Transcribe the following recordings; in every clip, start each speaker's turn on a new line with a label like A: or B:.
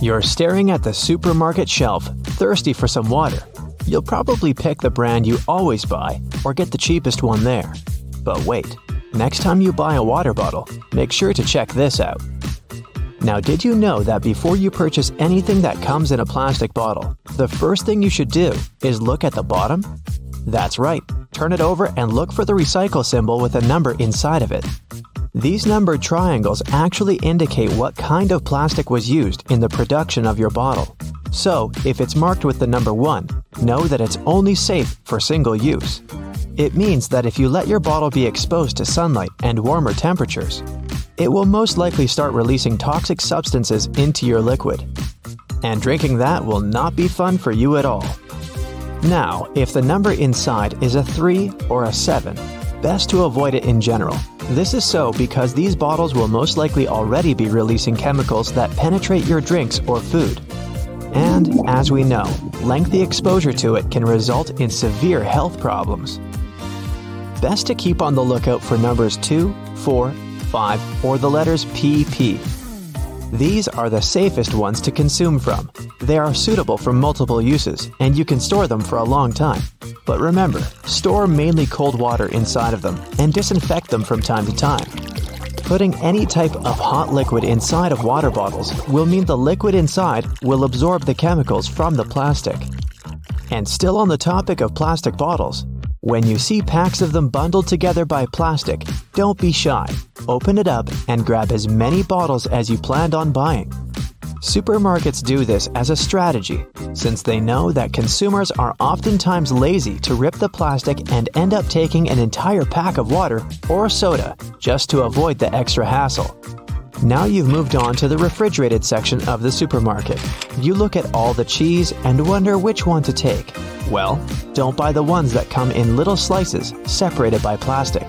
A: You're staring at the supermarket shelf, thirsty for some water. You'll probably pick the brand you always buy or get the cheapest one there. But wait, next time you buy a water bottle, make sure to check this out. Now, did you know that before you purchase anything that comes in a plastic bottle, the first thing you should do is look at the bottom? That's right, turn it over and look for the recycle symbol with a number inside of it. These numbered triangles actually indicate what kind of plastic was used in the production of your bottle. So, if it's marked with the number 1, know that it's only safe for single use. It means that if you let your bottle be exposed to sunlight and warmer temperatures, it will most likely start releasing toxic substances into your liquid. And drinking that will not be fun for you at all. Now, if the number inside is a 3 or a 7, best to avoid it in general. This is so because these bottles will most likely already be releasing chemicals that penetrate your drinks or food. And, as we know, lengthy exposure to it can result in severe health problems. Best to keep on the lookout for numbers 2, 4, 5, or the letters PP. These are the safest ones to consume from. They are suitable for multiple uses, and you can store them for a long time. But remember, store mainly cold water inside of them and disinfect them from time to time. Putting any type of hot liquid inside of water bottles will mean the liquid inside will absorb the chemicals from the plastic. And still on the topic of plastic bottles, when you see packs of them bundled together by plastic, don't be shy. Open it up and grab as many bottles as you planned on buying. Supermarkets do this as a strategy, since they know that consumers are oftentimes lazy to rip the plastic and end up taking an entire pack of water or soda just to avoid the extra hassle. Now you've moved on to the refrigerated section of the supermarket. You look at all the cheese and wonder which one to take. Well, don't buy the ones that come in little slices separated by plastic.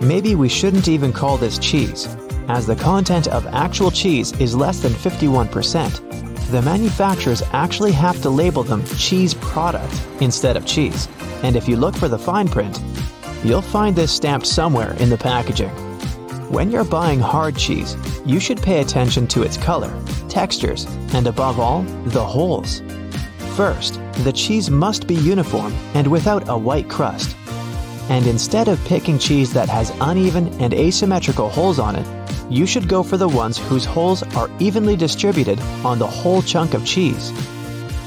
A: Maybe we shouldn't even call this cheese, as the content of actual cheese is less than 51%. The manufacturers actually have to label them cheese product instead of cheese, and if you look for the fine print, you'll find this stamped somewhere in the packaging. When you're buying hard cheese, you should pay attention to its color, textures, and above all, the holes. First, the cheese must be uniform and without a white crust. And instead of picking cheese that has uneven and asymmetrical holes on it, you should go for the ones whose holes are evenly distributed on the whole chunk of cheese.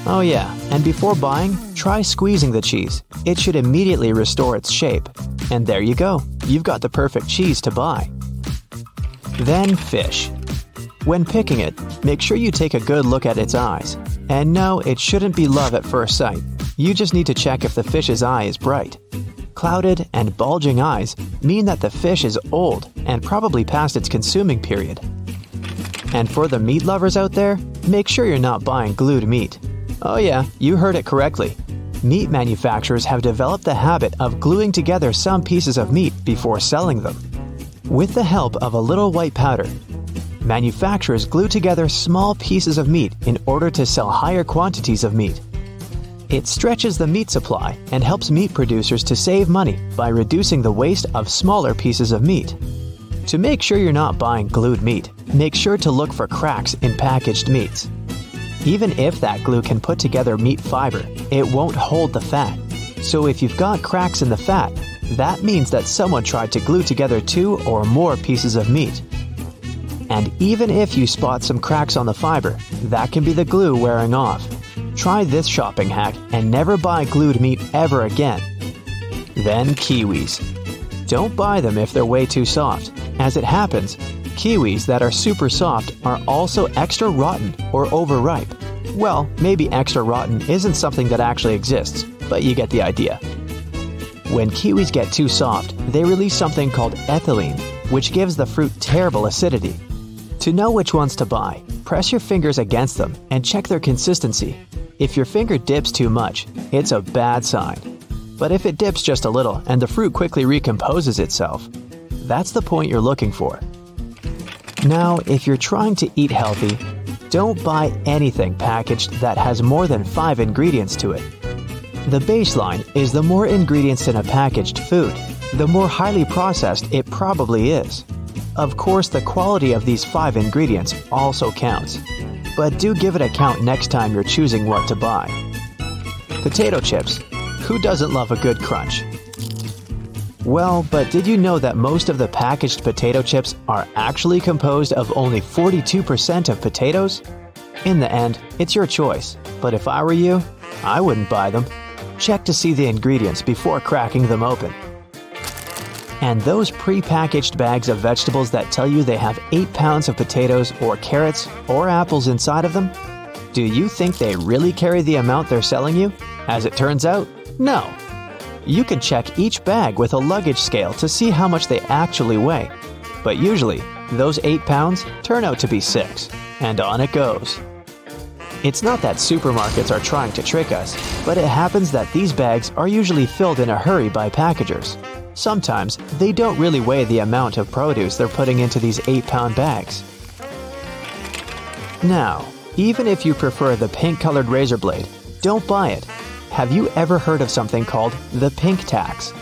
A: Oh, yeah, and before buying, try squeezing the cheese. It should immediately restore its shape. And there you go, you've got the perfect cheese to buy. Then, fish. When picking it, make sure you take a good look at its eyes. And no, it shouldn't be love at first sight. You just need to check if the fish's eye is bright. Clouded and bulging eyes mean that the fish is old and probably past its consuming period. And for the meat lovers out there, make sure you're not buying glued meat. Oh, yeah, you heard it correctly. Meat manufacturers have developed the habit of gluing together some pieces of meat before selling them. With the help of a little white powder, manufacturers glue together small pieces of meat in order to sell higher quantities of meat. It stretches the meat supply and helps meat producers to save money by reducing the waste of smaller pieces of meat. To make sure you're not buying glued meat, make sure to look for cracks in packaged meats. Even if that glue can put together meat fiber, it won't hold the fat. So if you've got cracks in the fat, that means that someone tried to glue together two or more pieces of meat. And even if you spot some cracks on the fiber, that can be the glue wearing off. Try this shopping hack and never buy glued meat ever again. Then kiwis. Don't buy them if they're way too soft. As it happens, kiwis that are super soft are also extra rotten or overripe. Well, maybe extra rotten isn't something that actually exists, but you get the idea. When kiwis get too soft, they release something called ethylene, which gives the fruit terrible acidity. To know which ones to buy, press your fingers against them and check their consistency. If your finger dips too much, it's a bad sign. But if it dips just a little and the fruit quickly recomposes itself, that's the point you're looking for. Now, if you're trying to eat healthy, don't buy anything packaged that has more than 5 ingredients to it. The baseline is the more ingredients in a packaged food, the more highly processed it probably is. Of course, the quality of these five ingredients also counts. but do give it a count next time you're choosing what to buy. Potato chips. Who doesn't love a good crunch? Well, but did you know that most of the packaged potato chips are actually composed of only 42% of potatoes? In the end, it's your choice, but if I were you, I wouldn't buy them. Check to see the ingredients before cracking them open. And those pre-packaged bags of vegetables that tell you they have 8 pounds of potatoes or carrots or apples inside of them? Do you think they really carry the amount they're selling you? As it turns out, no. You can check each bag with a luggage scale to see how much they actually weigh. But usually, those 8 pounds turn out to be 6, and on it goes. It's not that supermarkets are trying to trick us, but it happens that these bags are usually filled in a hurry by packagers. Sometimes they don't really weigh the amount of produce they're putting into these 8 pound bags. Now, even if you prefer the pink colored razor blade, don't buy it have you ever heard of something called the pink tax?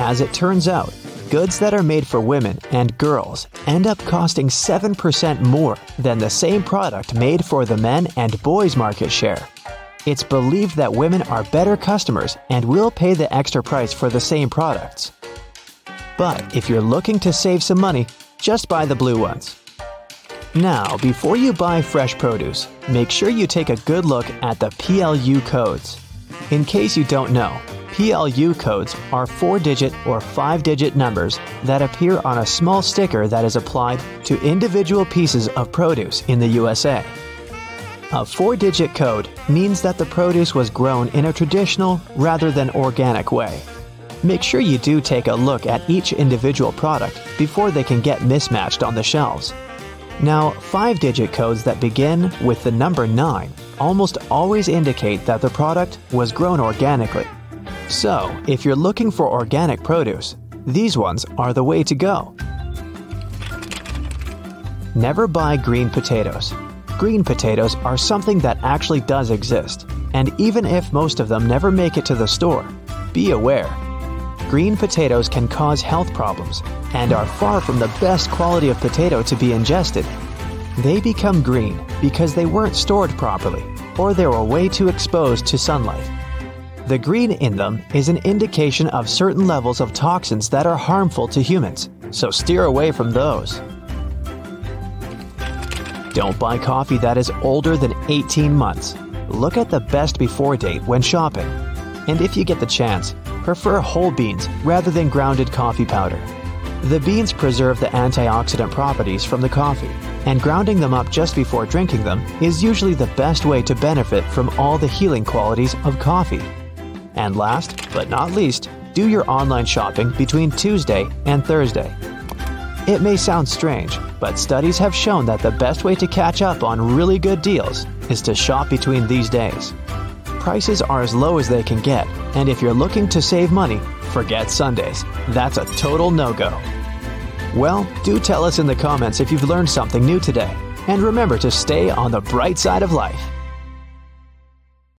A: As it turns out, goods that are made for women and girls end up costing 7% more than the same product made for the men and boys market share. It's believed that women are better customers and will pay the extra price for the same products. But if you're looking to save some money, just buy the blue ones. Now, before you buy fresh produce, make sure you take a good look at the PLU codes. In case you don't know, PLU codes are four digit or five digit numbers that appear on a small sticker that is applied to individual pieces of produce in the USA. A four digit code means that the produce was grown in a traditional rather than organic way. Make sure you do take a look at each individual product before they can get mismatched on the shelves. Now, five digit codes that begin with the number 9 almost always indicate that the product was grown organically. So, if you're looking for organic produce, these ones are the way to go. Never buy green potatoes. Green potatoes are something that actually does exist, and even if most of them never make it to the store, be aware. Green potatoes can cause health problems and are far from the best quality of potato to be ingested. They become green because they weren't stored properly or they were way too exposed to sunlight. The green in them is an indication of certain levels of toxins that are harmful to humans, so steer away from those. Don't buy coffee that is older than 18 months. Look at the best before date when shopping. And if you get the chance, prefer whole beans rather than grounded coffee powder. The beans preserve the antioxidant properties from the coffee, and grounding them up just before drinking them is usually the best way to benefit from all the healing qualities of coffee. And last but not least, do your online shopping between Tuesday and Thursday. It may sound strange, but studies have shown that the best way to catch up on really good deals is to shop between these days. Prices are as low as they can get, and if you're looking to save money, forget Sundays. That's a total no go. Well, do tell us in the comments if you've learned something new today. And remember to stay on the bright side of life.